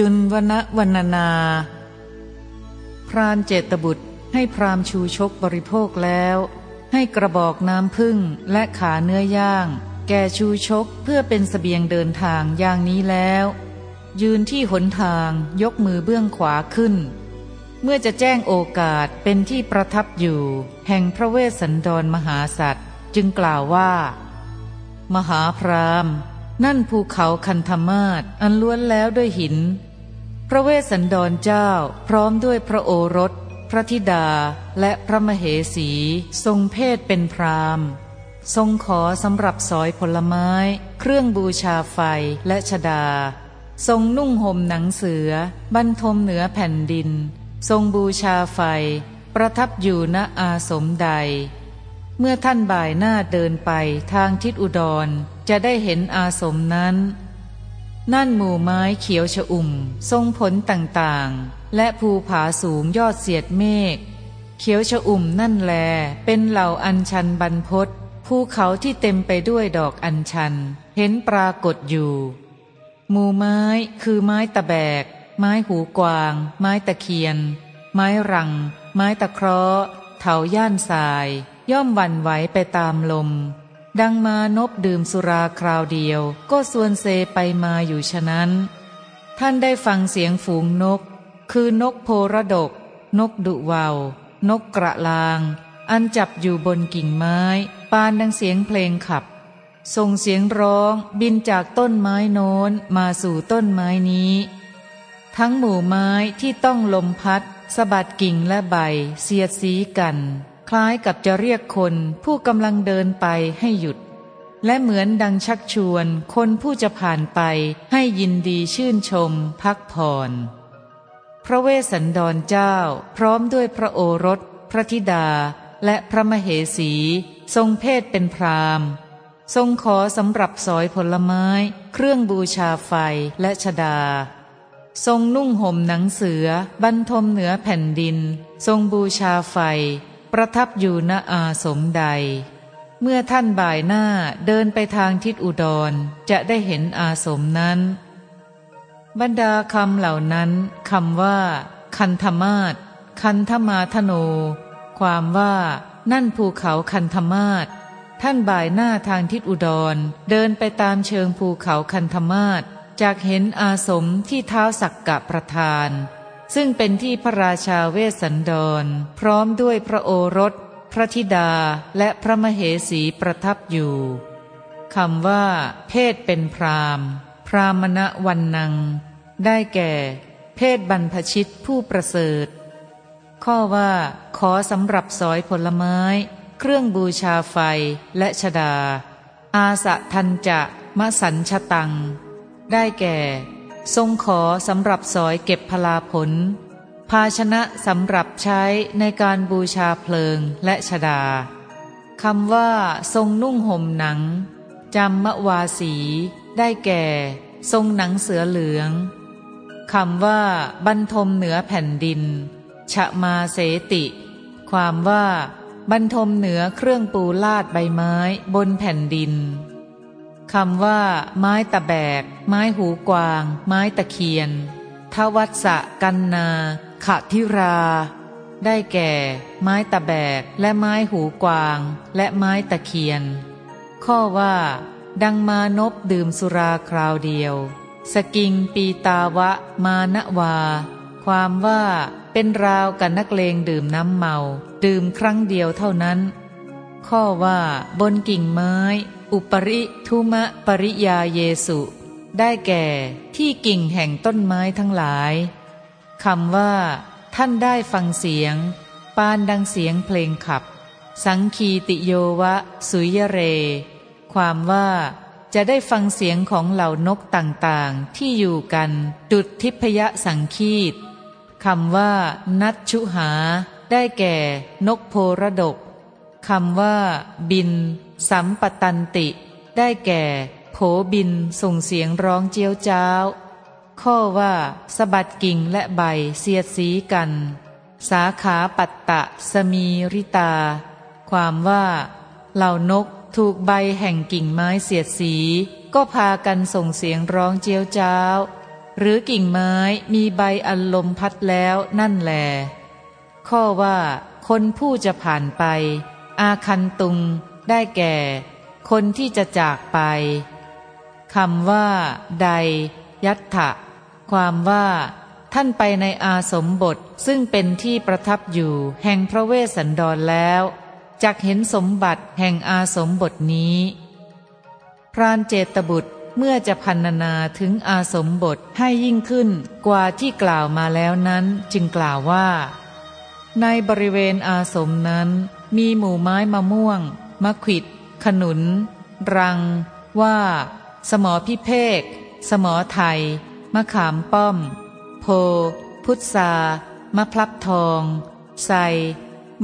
จุนวนวันนา พรานเจตบุตรให้พรามชูชกบริโภคแล้ว ให้กระบอกน้ำพึ่งและขาเนื้อย่างแก่ชูชกเพื่อเป็นสเสบียงเดินทางอย่างนี้แล้ว ยืนที่หนทางยกมือเบื้องขวาขึ้น เมื่อจะแจ้งโอกาสเป็นที่ประทับอยู่ แห่งพระเวสสันดรมหาสัตว์จึงกล่าวว่า มหาพรามนั่นภูเขาคันธมาศอันล้วนแล้วด้วยหิน พระเวสสันดรเจ้าพร้อมด้วยพระโอรส พระธิดาและพระมเหสี ทรงเพศเป็นพรามทรงขอสำหรับสอยผลไม้ เครื่องบูชาไฟและชดา ทรงนุ่งห่มหนังเสือบรรทมเหนือแผ่นดิน ทรงบูชาไฟ ประทับอยู่ณอาสมใด เมื่อท่านบ่ายหน้าเดินไปทางทิศอุดรจะได้เห็นอาสมนั้น นั่นหมู่ไม้เขียวชอุ่ม ทรงผลต่างๆ และภูผาสูงยอดเสียดเมฆเขียวชอุ่มนั่นแล เป็นเหล่าอัญชันบรรพศภูเขาที่เต็มไปด้วยดอกอัญชัน เห็นปรากฏอยู่ หมู่ไม้คือไม้ตะแบก ไม้หูกวาง ไม้ตะเคียน ไม้รัง ไม้ตะเคราะห์เถาย่านทราย ย่อมวันไหวไปตามลม ดังมานบดื่มสุราคราวเดียว ก็ส่วนเซไปมาอยู่ฉะนั้น ท่านได้ฟังเสียงฝูงนก คือนกโพระดก นกดุวาวนกกระลาง อันจับอยู่บนกิ่งไม้ ปานดังเสียงเพลงขับ ส่งเสียงร้องบินจากต้นไม้โน้นมาสู่ต้นไม้นี้ ทั้งหมู่ไม้ที่ต้องลมพัดสะบัดกิ่งและใบเสียดสีกัน คล้ายกับจะเรียกคนผู้กำลังเดินไปให้หยุด และเหมือนดังชักชวนคนผู้จะผ่านไปให้ยินดีชื่นชมพักผ่อน พระเวสสันดรเจ้า พร้อมด้วยพระโอรส พระธิดา และพระมเหสี ทรงเพศเป็นพรามทรงขอสำหรับสอยผลไม้ เครื่องบูชาไฟและชดา ทรงนุ่งห่มหนังเสือบรรทมเหนือแผ่นดิน ทรงบูชาไฟ ประทับอยู่ณอาสมใด เมื่อท่านบ่ายหน้าเดินไปทางทิศอุดรจะได้เห็นอาสมนั้น บรรดาคำเหล่านั้นคำว่า คันธมาศคันธมาธโน ความว่า นั่นภูเขาคันธมาศท่านบ่ายหน้าทางทิศอุดร เดินไปตามเชิงภูเขาคันธมาศจากเห็นอาสมที่เท้าสักกะประธาน ซึ่งเป็นที่พระราชาเวสสันดร พร้อมด้วยพระโอรส พระธิดาและพระมเหสีประทับอยู่คำว่า เพศเป็นพรามพรามณวันนัง ได้แก่ เพศบรรพชิตผู้ประเสริฐ ข้อว่า ขอสำหรับสอยผลไม้ เครื่องบูชาไฟและชดา อาสะทันจะมะสันชตัง ได้แก่ ทรงขอสำหรับสอยเก็บพลาผล ภาชนะสำหรับใช้ในการบูชาเพลิงและชดาคำว่า ทรงนุ่งห่มหนังจำมะวาสี ได้แก่ ทรงหนังเสือเหลืองคำว่า บรรทมเหนือแผ่นดิน ชะมาเสติ ความว่า บรรทมเหนือเครื่องปูลาดใบไม้บนแผ่นดิน คำว่า ไม้ตะแบก ไม้หูกวาง ไม้ตะเคียน ทวัตสะกันนาขะทิรา ได้แก่ ไม้ตะแบก และไม้หูกวาง และไม้ตะเคียน ข้อว่า ดังมานบดื่มสุราคราวเดียว สกิงปีตาวะ มานวา ความว่า เป็นราวกับนักเลงดื่มน้ำเมา ดื่มครั้งเดียวเท่านั้น ข้อว่า บนกิ่งไม้ อุปริทุมะปริยาเยสุ ได้แก่ที่กิ่งแห่งต้นไม้ทั้งหลายคำว่า ท่านได้ฟังเสียง ปานดังเสียงเพลงขับ สังคีติโยวะ สุยเร ความว่าจะได้ฟังเสียงของเหล่านกต่างๆ ที่อยู่กัน ดุดทิพยสังคีตคำว่า นัชชุหา ได้แก่ นกโพระดกคำว่า บิน สัมปตันติ ได้แก่โผบินส่งเสียงร้องเจียวจ้าว ข้อว่าสะบัดกิ่งและใบเสียดสีกัน สาขาปัตตะสมีริตา ความว่า เหล่านกถูกใบแห่งกิ่งไม้เสียดสี ก็พากันส่งเสียงร้องเจียวจ้าวหรือกิ่งไม้มีใบอันลมพัดแล้วนั่นแล ข้อว่า คนผู้จะผ่านไป อาคันตุง ได้แก่ คนที่จะจากไปคำว่า ใด ยัตถะความว่า ท่านไปในอาสมบทซึ่งเป็นที่ประทับอยู่แห่งพระเวสสันดรแล้วจักเห็นสมบัติแห่งอาสมบทนี้ พรานเจตบุตรเมื่อจะพันนาถึงอาสมบทให้ยิ่งขึ้นกว่าที่กล่าวมาแล้วนั้นจึงกล่าวว่า ในบริเวณอาสมนั้นมีหมู่ไม้มะม่วง มะขิด ขนุน รัง ว่า สมอพิเภก สมอไทย มะขามป้อม โพ พุทรามะพลับทอง ไซ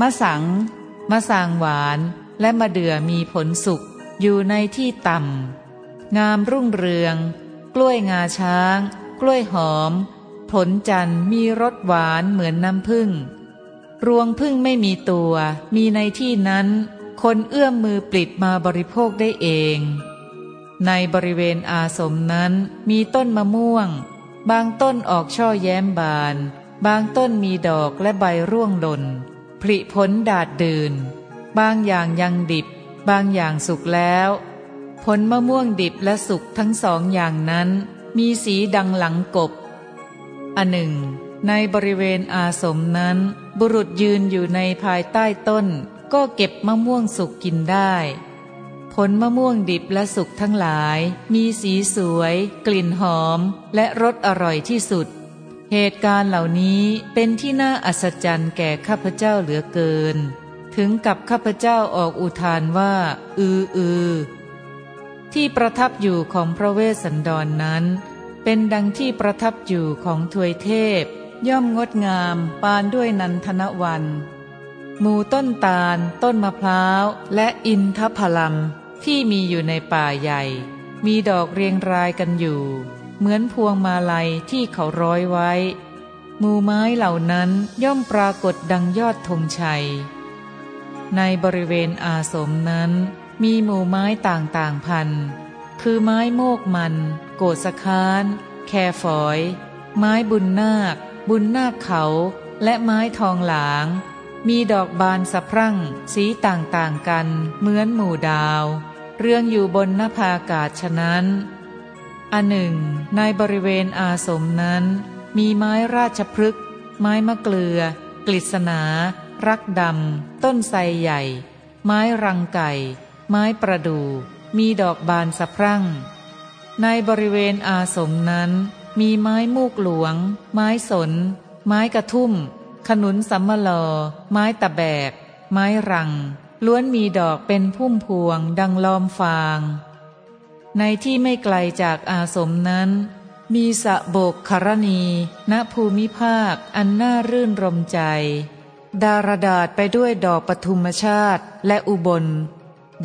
มะสัง มะสางหวาน และมะเดื่อมีผลสุก อยู่ในที่ต่ำ งามรุ่งเรือง กล้วยงาช้าง กล้วยหอม ผลจันทร์มีรสหวานเหมือนน้ำผึ้งรวงพึ่งไม่มีตัว มีในที่นั้น คนเอื้อมมือปลิดมาบริโภคได้เอง ในบริเวณอาสมนั้นมีต้นมะม่วง บางต้นออกช่อแย้มบาน บางต้นมีดอกและใบร่วงหล่นผลิผลดาดดื่น บางอย่างยังดิบบางอย่างสุกแล้ว ผลมะม่วงดิบและสุกทั้งสองอย่างนั้น มีสีดังหลังกบ อันหนึ่ง ในบริเวณอาสมนั้น บุรุษยืนอยู่ในภายใต้ต้น ก็เก็บมะม่วงสุกกินได้ ผลมะม่วงดิบและสุกทั้งหลาย มีสีสวย กลิ่นหอม และรสอร่อยที่สุด เหตุการณ์เหล่านี้เป็นที่น่าอัศจรรย์แก่ข้าพเจ้าเหลือเกิน ถึงกับข้าพเจ้าออกอุทานว่า อืออือที่ประทับอยู่ของพระเวสสันดรนนั้น เป็นดังที่ประทับอยู่ของทวยเทพ ย่อมงดงามปานด้วยนันทนวัน มูต้นตาล ต้นมะพร้าว และอินทผลัมที่มีอยู่ในป่าใหญ่ มีดอกเรียงรายกันอยู่ เหมือนพวงมาลัยที่เขาร้อยไว้ มูไม้เหล่านั้นย่อมปรากฏดังยอดธงชัย ในบริเวณอาสมนั้น มีหมู่ไม้ต่างๆพัน คือไม้โมกมัน โกสคาน แคฝอย ไม้บุญนาค บุญนาคเขา และไม้ทองหลาง มีดอกบานสะพรั่ง สีต่างๆกัน เหมือนหมู่ดาว เรื่องอยู่บนนภาอากาศฉะนั้น อันหนึ่ง ในบริเวณอาสมนั้น มีไม้ราชพฤกษ์ไม้มะเกลือ กฤษณา รักดำ ต้นไทรใหญ่ ไม้รังไก่ ไม้ประดู่มีดอกบานสะพรั่ง ในบริเวณอาสมนั้น มีไม้มูกหลวง ไม้สน ไม้กระทุ่ม ขนุนสัมมลอ ไม้ตะแบก ไม้รัง ล้วนมีดอกเป็นพุ่มพวงดังลอมฟาง ในที่ไม่ไกลจากอาสมนั้น มีสะโบกคารณี ณภูมิภาคอันน่ารื่นรมใจ ดารดาษไปด้วยดอกปทุมชาติและอุบล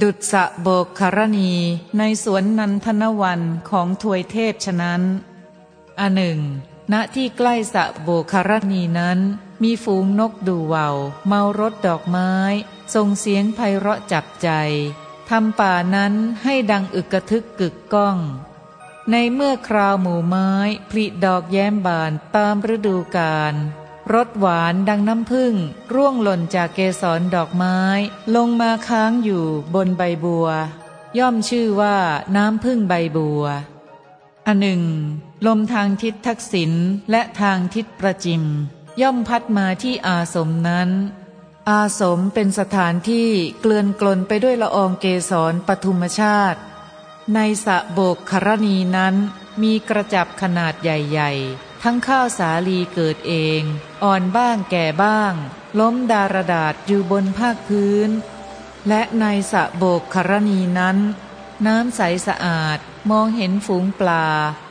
ดุจสะโบกคารณีในสวนนันทนวันของทวยเทพฉะนั้นอันหนึ่ง ณที่ใกล้สะโบคารณีนั้น มีฝูงนกดูเว่าเมารถดอกไม้ส่งเสียงไพเราะจับใจทำป่านั้นให้ดังอึกกระทึกกึกก้อง ในเมื่อคราวหมู่ไม้ผลิดอกแย้มบานตามฤดูกาลรสหวานดังน้ำผึ้งร่วงหล่นจากเกสรดอกไม้ ลงมาค้างอยู่บนใบบัว ย่อมชื่อว่าน้ำผึ้งใบบัวอันหนึ่ง ลมทางทิศทักษิณและทางทิศประจิม ย่อมพัดมาที่อาสมนั้น อาสมเป็นสถานที่เกลื่อนกลนไปด้วยละอองเกสรปทุมชาติ ในสะโบกครณีนั้นมีกระจับขนาดใหญ่ๆ ทั้งข้าวสาลีเกิดเอง อ่อนบ้างแก่บ้าง ล้มดารดาษอยู่บนภาคพื้น และในสะโบกครณีนั้น น้ำใสสะอาดมองเห็นฝูงปลา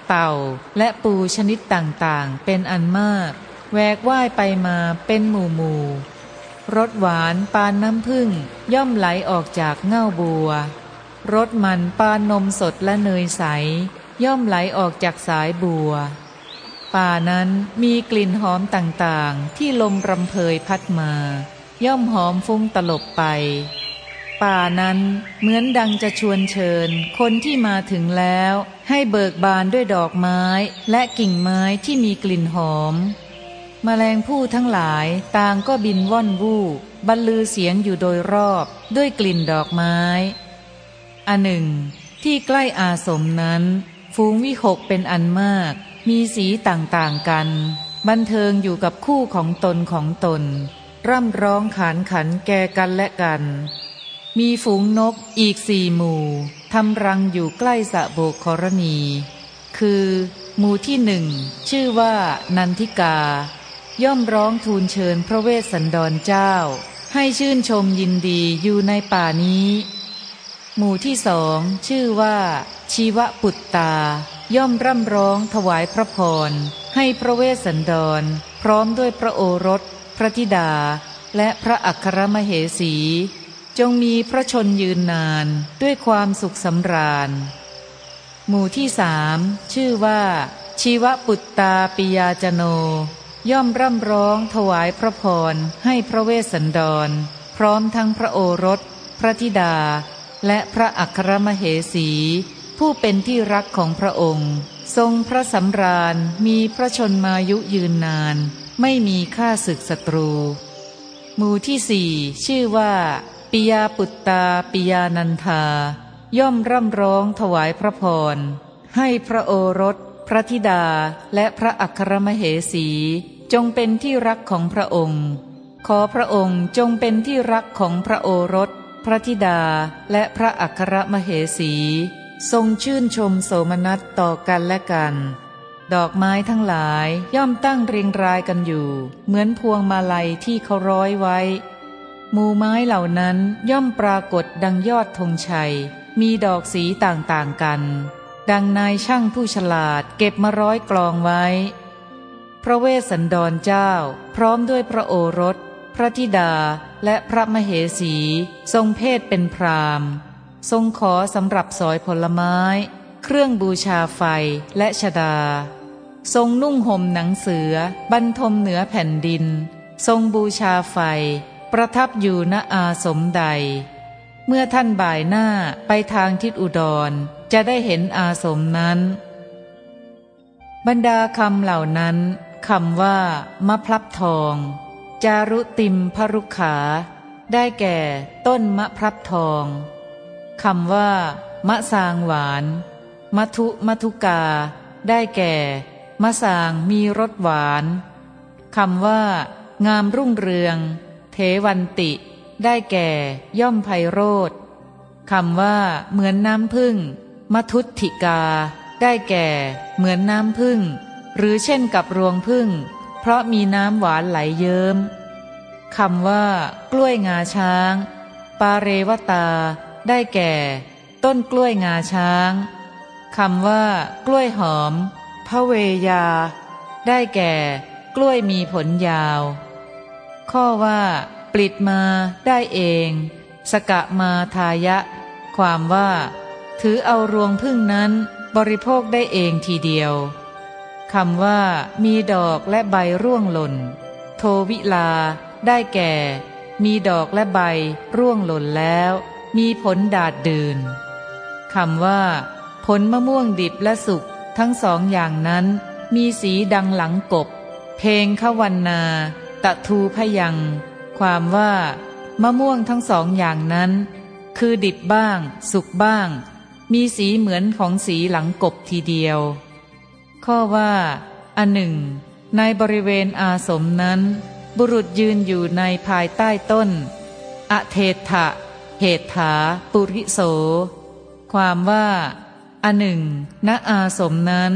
เต่าและปูชนิดต่างๆ เป็นอันมาก แวกว่ายไปมาเป็นหมู่หมู่รสหวานปานน้ำผึ้งย่อมไหลออกจากเง่าบัวรสมันปานนมสดและเนยใส ย่อมไหลออกจากสายบัว ป่านั้นมีกลิ่นหอมต่างๆ ที่ลมรำเพยพัดมา ย่อมหอมฟุ้งตลบไป ป่านั้นเหมือนดังจะชวนเชิญ คนที่มาถึงแล้ว ให้เบิกบานด้วยดอกไม้ และกิ่งไม้ที่มีกลิ่นหอมมแมลงผู้ทั้งหลายต่างก็บินว่อนวูบรรลือเสียงอยู่โดยรอบด้วยกลิ่นดอกไม้อันหนึ่ง ที่ใกล้อาสมนั้น ฟูงวิหกเป็นอันมาก มีสีต่างๆกัน บันเทิงอยู่กับคู่ของตนของตน ร่ำร้องขานขันแก่กันและกัน มีฝูงนกอีกสี่หมู่ทำรังอยู่ใกล้สะโบกครณี คือ หมู่ที่หนึ่งชื่อว่านันทิกา ย่อมร้องทูลเชิญพระเวสสันดรเจ้า ให้ชื่นชมยินดีอยู่ในป่านี้ หมู่ที่สองชื่อว่า ชีวปุตตา ย่อมร่ำร้องถวายพระพร ให้พระเวสสันดร พร้อมด้วยพระโอรส พระธิดา และพระอัครมเหสี จงมีพระชนยืนนานด้วยความสุขสำราญ หมู่ที่สามชื่อว่า ชีวปุตตาปิยาจโน ย่อมร่ำร้องถวายพระพรให้พระเวสสันดร พร้อมทั้งพระโอรส พระธิดา และพระอัครมเหสี ผู้เป็นที่รักของพระองค์ ทรงพระสำราญมีพระชนมายุยืนนาน ไม่มีค่าศึกศัตรู หมู่ที่สี่ชื่อว่า ปิยาปุตตาปิยานันทา ย่อมร่ำร้องถวายพระพร ให้พระโอรส พระธิดาและพระอัครมเหสี จงเป็นที่รักของพระองค์ ขอพระองค์จงเป็นที่รักของพระโอรส พระธิดาและพระอัครมเหสี ทรงชื่นชมโสมนัสต่อกันและกัน ดอกไม้ทั้งหลายย่อมตั้งเรียงรายกันอยู่ เหมือนพวงมาลัยที่เขาร้อยไว้ มูไม้เหล่านั้นย่อมปรากฏดังยอดธงชัย มีดอกสีต่างๆกัน ดังนายช่างผู้ฉลาดเก็บมาร้อยกลองไว้ พระเวสสันดรเจ้า พร้อมด้วยพระโอรส พระธิดาและพระมเหสี ทรงเพศเป็นพรามทรงขอสำหรับสอยผลไม้ เครื่องบูชาไฟและชดา ทรงนุ่งห่มหนังเสือบรรทมเหนือแผ่นดิน ทรงบูชาไฟ ประทับอยู่ณอาสมใด เมื่อท่านบ่ายหน้าไปทางทิศอุดรจะได้เห็นอาสมนั้น บรรดาคำเหล่านั้นคำว่ามะพลับทอง จารุติมพรุขา ได้แก่ต้นมะพร้าวทองคำว่ามะสางหวานมัทุมัทุกา ได้แก่ มะสางมีรสหวานคำว่า งามรุ่งเรือง เทวันติ ได้แก่ ย่อมไพโรธคำว่า เหมือนน้ำพึ่งมทุติกา ได้แก่ เหมือนน้ำพึ่ง หรือเช่นกับรวงพึ่ง เพราะมีน้ำหวานไหลเยิ้มคำว่า กล้วยงาช้าง ปาเรวตา ได้แก่ ต้นกล้วยงาช้างคำว่า กล้วยหอมพระเวยา ได้แก่ กล้วยมีผลยาว ข้อว่า ปลิดมาได้เอง สกะมาทายะ ความว่า ถือเอารวงพึ่งนั้นบริโภคได้เองทีเดียวคำว่า มีดอกและใบร่วงหล่น โทวิลา ได้แก่ มีดอกและใบร่วงหล่นแล้ว มีผลดาดดื่นคำว่า ผลมะม่วงดิบและสุกทั้งสองอย่างนั้น มีสีดังหลังกบ เพลงขวันนา ตะทูพยัง ความว่ามะม่วงทั้งสองอย่างนั้น คือดิบบ้าง สุกบ้าง มีสีเหมือนของสีหลังกบทีเดียว ข้อว่า อันหนึ่ง ในบริเวณอาสมนั้น บุรุษยืนอยู่ในภายใต้ต้น อเทถะเหตถา ปุริโส ความว่าอันหนึ่งณอาสมนั้น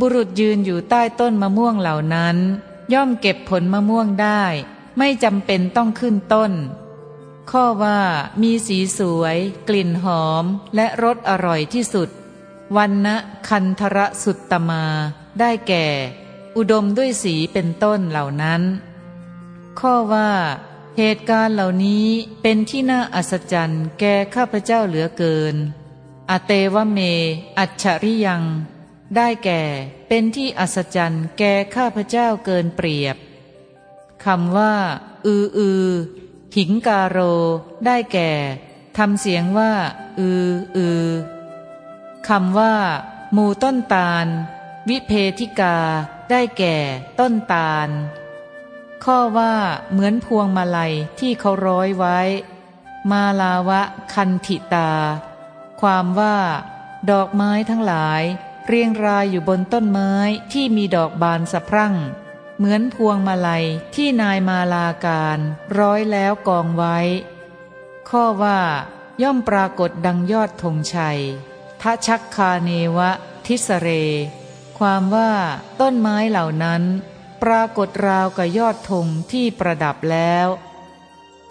บุรุษยืนอยู่ใต้ต้นมะม่วงเหล่านั้น ย่อมเก็บผลมะม่วงได้ ไม่จำเป็นต้องขึ้นต้น ข้อว่ามีสีสวย กลิ่นหอมและรสอร่อยที่สุด วันนะคันธระสุตตมา ได้แก่ อุดมด้วยสีเป็นต้นเหล่านั้น ข้อว่า เหตุการณ์เหล่านี้เป็นที่น่าอัศจรรย์แก่ข้าพเจ้าเหลือเกิน อเตวเม อัจฉริยัง ได้แก่เป็นที่อัศจรรย์แก่ข้าพเจ้าเกินเปรียบคำว่า อืออือหิงกาโร ได้แก่ทำเสียงว่า อืออือคำว่า มูต้นตาล วิเพธิกา ได้แก่ ต้นตาล ข้อว่า เหมือนพวงมาลัยที่เขาร้อยไว้ มาลาวะคันธิตา ความว่า ดอกไม้ทั้งหลาย เรียงรายอยู่บนต้นไม้ที่มีดอกบานสะพรั่ง เหมือนพวงมาลัยที่นายมาลาการ ร้อยแล้วกองไว้ ข้อว่า ย่อมปรากฏดังยอดธงชัยทชักคาเนวะ ทิสเร ความว่า ต้นไม้เหล่านั้น ปรากฏราวกับยอดธงที่ประดับแล้ว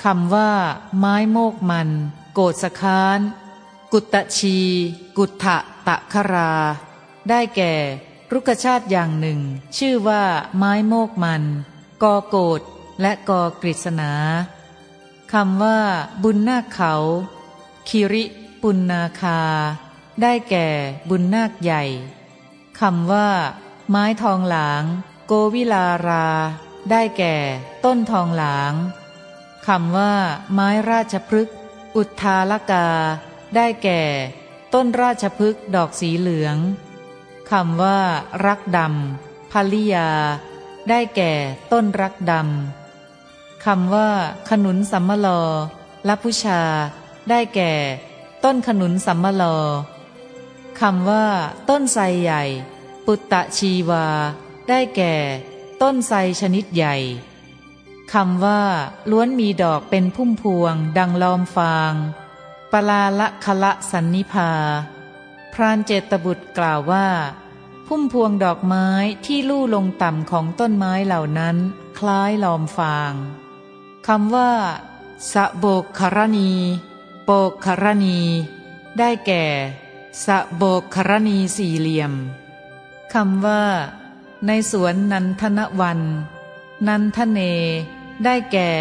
คำว่า ไม้โมกมัน โกดสคาน กุตตชี กุตถะตะครา ได้แก่ รุกชาติอย่างหนึ่ง ชื่อว่า ไม้โมกมัน กอโกดและกอกฤษณาคำว่า บุญนาคเขา คิริปุณนาคา ได้แก่บุญนาคใหญ่คำว่า ไม้ทองหลาง โกวิลารา ได้แก่ ต้นทองหลางคำว่า ไม้ราชพฤกษ์อุทาลกา ได้แก่ ต้นราชพฤกษ์ดอกสีเหลือง คำว่า รักดำพลิยา ได้แก่ต้นรักดำคำว่า ขนุนสัมมลอลัพุชา ได้แก่ ต้นขนุนสัมมลอคำว่า ต้นไทรใหญ่ ปุตตะชีวา ได้แก่ ต้นไทรชนิดใหญ่คำว่า ล้วนมีดอกเป็นพุ่มพวง ดังลอมฟาง ปลาละคละสันนิพา พรานเจตบุตรกล่าวว่า พุ่มพวงดอกไม้ที่ลู่ลงต่ำของต้นไม้เหล่านั้น คล้ายลอมฟางคำว่าสะโบกคารณี โปกคารณี ได้แก่สะโบกคารณีสี่เหลี่ยมคำว่า ในสวนนันทนวัน นันทเน ได้แก่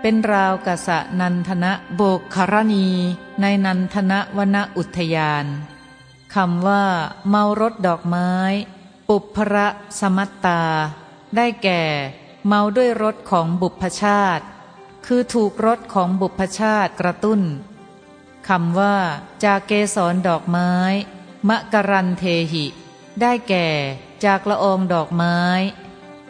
เป็นราวกษะนันทนะโบกคารณี ในนันทนะวนอุทยาน คำว่า เมารถดอกไม้ ปุพระสมัตตา ได้แก่ เมาด้วยรถของบุพชาติ คือถูกรถของบุพชาติกระตุ้นคำว่า จากเกสรดอกไม้ มะกรันเทหิ ได้แก่ จากละอองดอกไม้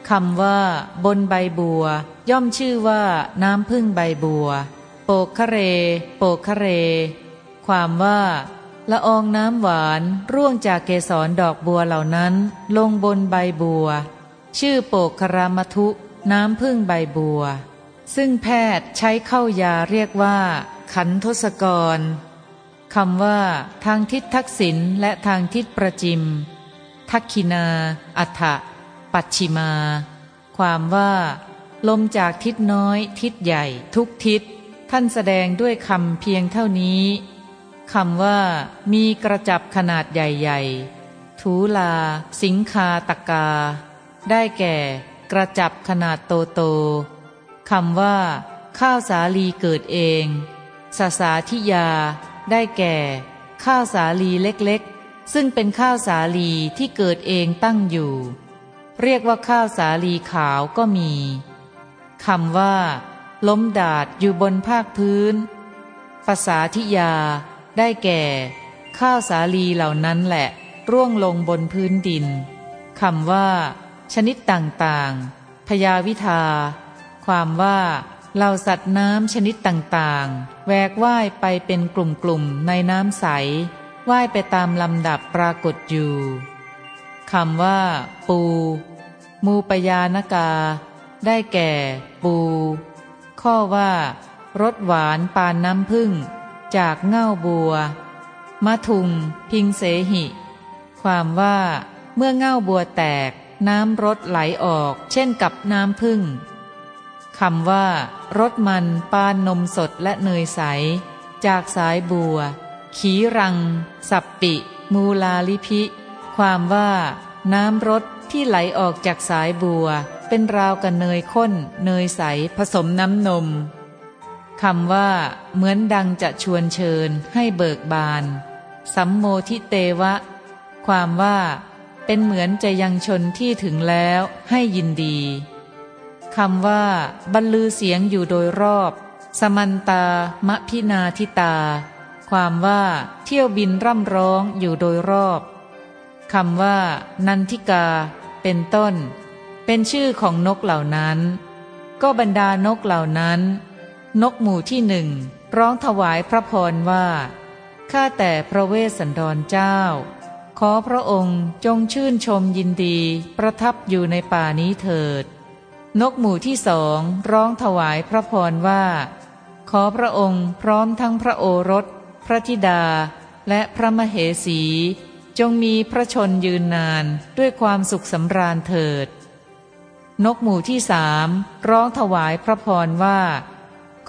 คำว่า บนใบบัว ย่อมชื่อว่า น้ำพึ่งใบบัว โปกคะเร โปกคะเร ความว่า ละอองน้ำหวานร่วงจากเกสรดอกบัวเหล่านั้น ลงบนใบบัว ชื่อโปกครามทุ น้ำพึ่งใบบัว ซึ่งแพทย์ใช้เข้ายาเรียกว่า ขันทศกรคำว่า ทางทิศทักษิณและทางทิศประจิม ทักขินา อัฏฐปัจฉิมา ความว่า ลมจากทิศน้อย ทิศใหญ่ทุกทิศ ท่านแสดงด้วยคำเพียงเท่านี้ คำว่า มีกระจับขนาดใหญ่ๆทูลา สิงคาตกา ได้แก่ กระจับขนาดโตโตคำว่า ข้าวสาลีเกิดเองสาสาธิยา ได้แก่ ข้าวสาลีเล็กๆ ซึ่งเป็นข้าวสาลีที่เกิดเองตั้งอยู่ เรียกว่าข้าวสาลีขาวก็มีคำว่า ล้มดาดอยู่บนภาคพื้นภาษาธิยา ได้แก่ ข้าวสาลีเหล่านั้นแหละ ร่วงลงบนพื้นดินคำว่า ชนิดต่างๆ พยาวิทา ความว่าเหล่าสัตว์น้ำชนิดต่างๆ แวกว่ายไปเป็นกลุ่มๆ ในน้ำใส ว่ายไปตามลำดับปรากฏอยู่คำว่า ปู มูปยานกา ได้แก่ ปู ข้อว่า รสหวานปานน้ำพึ่ง จากเง่าบัว มะทุงพิงเสหิ ความว่าเมื่อเง่าบัวแตก น้ำรสไหลออก เช่นกับน้ำพึ่งคำว่ารสมันปานนมสดและเนยใส จากสายบัว ขีรัง สับปิ มูลาลิพิ ความว่าน้ำรสที่ไหลออกจากสายบัว เป็นราวกับเนยข้น เนยใสผสมน้ำนม คำว่า เหมือนดังจะชวนเชิญให้เบิกบาน สัมโมทิเตวะ ความว่า เป็นเหมือนจะยังชนที่ถึงแล้วให้ยินดีคำว่า บรรลือเสียงอยู่โดยรอบ สมันตามะพินาทิตา ความว่า เที่ยวบินร่ำร้องอยู่โดยรอบคำว่า นันทิกา เป็นต้น เป็นชื่อของนกเหล่านั้น ก็บรรดานกเหล่านั้น นกหมู่ที่หนึ่งร้องถวายพระพรว่า ข้าแต่พระเวสสันดรเจ้า ขอพระองค์จงชื่นชมยินดีประทับอยู่ในป่านี้เถิด นกหมู่ที่สองร้องถวายพระพรว่า ขอพระองค์พร้อมทั้งพระโอรส พระธิดา และพระมเหสี จงมีพระชนยืนนานด้วยความสุขสำราญเถิด นกหมู่ที่สามร้องถวายพระพรว่า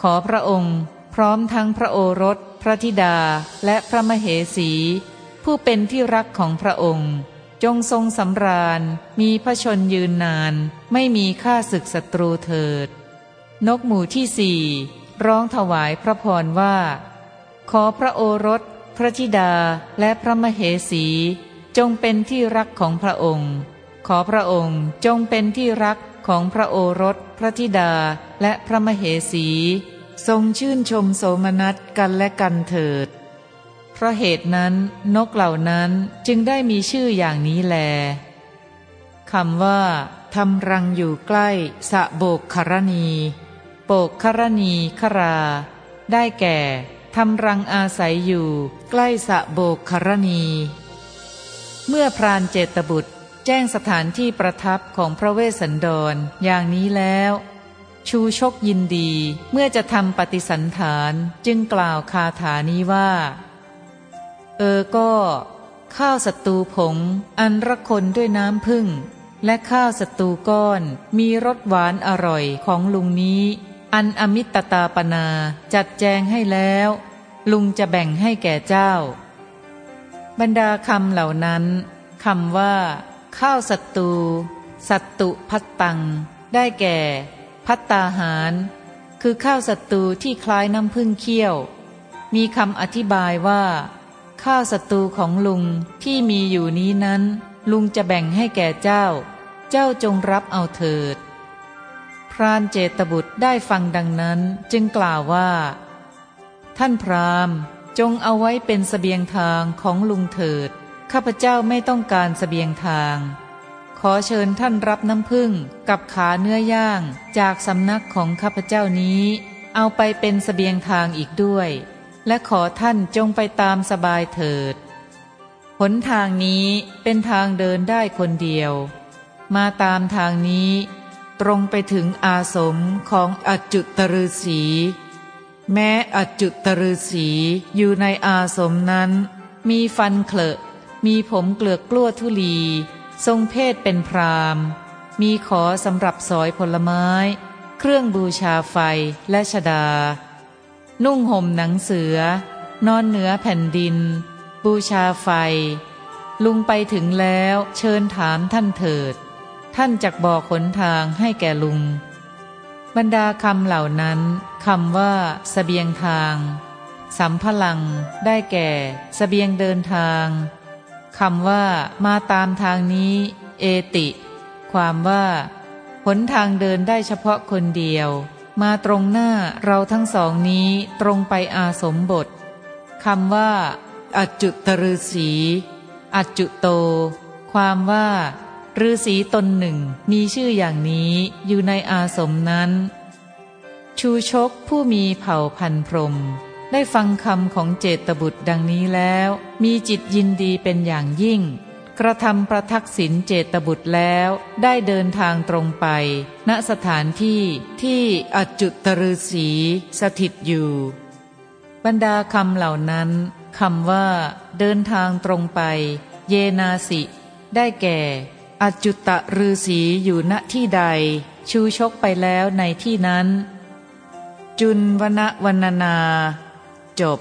ขอพระองค์ พร้อมทั้งพระโอรส พระธิดา และพระมเหสี ผู้เป็นที่รักของพระองค์ จงทรงสำราญ มีพระชนยืนนาน ไม่มีค่าศึกศัตรูเถิด นกหมู่ที่สี่ร้องถวายพระพรว่า ขอพระโอรส พระธิดาและพระมเหสี จงเป็นที่รักของพระองค์ ขอพระองค์จงเป็นที่รัก ของพระโอรส พระธิดา และพระมเหสี ทรงชื่นชมโสมนัสกันและกันเถิด เพราะเหตุนั้นนกเหล่านั้นจึงได้มีชื่ออย่างนี้แลคำว่าทำรังอยู่ใกล้สะโบกครณี โปกครณีครา ได้แก่ทำรังอาศัยอยู่ ใกล้สะโบกครณี เมื่อพรานเจตบุตร แจ้งสถานที่ประทับของพระเวสสันดรอย่างนี้แล้ว ชูชกยินดีเมื่อจะทำปฏิสันฐานจึงกล่าวคาถานี้ว่า เออก็ ข้าวสตูผง อันระคนด้วยน้ำพึ่ง และข้าวสตูก้อนมีรสหวานอร่อยของลุงนี้ อันอมิตตาปนาจัดแจงให้แล้ว ลุงจะแบ่งให้แก่เจ้า บรรดาคำเหล่านั้นคำว่า ข้าวสตู สัตตุพัตตัง ได้แก่ พัตตาหาร คือข้าวสัตูที่คล้ายน้ำพึ่งเคี่ยว มีคำอธิบายว่า ข้าวสัตูของลุงที่มีอยู่นี้นั้น ลุงจะแบ่งให้แก่เจ้า เจ้าจงรับเอาเถิด พรานเจตบุตรได้ฟังดังนั้นจึงกล่าวว่า ท่านพรามจงเอาไว้เป็นสเสบียงทางของลุงเถิด ข้าพเจ้าไม่ต้องการสเสบียงทาง ขอเชิญท่านรับน้ำผึ้งกับขาเนื้อย่างจากสำนักของข้าพเจ้านี้ เอาไปเป็นสเสบียงทางอีกด้วย และขอท่านจงไปตามสบายเถิด หนทางนี้เป็นทางเดินได้คนเดียว มาตามทางนี้ ตรงไปถึงอาสมของอจุตฤษีแม้อจุตฤษีอยู่ในอาสมนั้น มีฟันเคลอะ มีผมเกลือกกลั้วทุลี ทรงเพศเป็นพรามมีขอสำหรับสอยผลไม้ เครื่องบูชาไฟและชดา นุ่งห่มหนังเสือ นอนเหนือแผ่นดิน บูชาไฟ ลุงไปถึงแล้วเชิญถามท่านเถิด ท่านจักบอกขนทางให้แก่ลุง บรรดาคำเหล่านั้นคำว่าสเสบียงทาง สัมพลัง ได้แก่สเสบียงเดินทาง คำว่ามาตามทางนี้ เอติ ความว่าหนทางเดินได้เฉพาะคนเดียว มาตรงหน้าเราทั้งสองนี้ตรงไปอาสมบทคำว่า อจุตฤษีอจุโต ความว่าฤาษีตนหนึ่งมีชื่ออย่างนี้อยู่ในอาสมนั้น ชูชกผู้มีเผ่าพันพรม ได้ฟังคำของเจตบุตรดังนี้แล้ว มีจิตยินดีเป็นอย่างยิ่ง กระทำประทักษิณเจตบุตรแล้ว ได้เดินทางตรงไป ณสถานที่ที่อจุตฤษีสถิตอยู่ บรรดาคำเหล่านั้นคำว่า เดินทางตรงไป เยนาสิ ได้แก่ อจุตฤษีอยู่ณที่ใด ชูชกไปแล้วในที่นั้น จุนวนวรรณนา จบ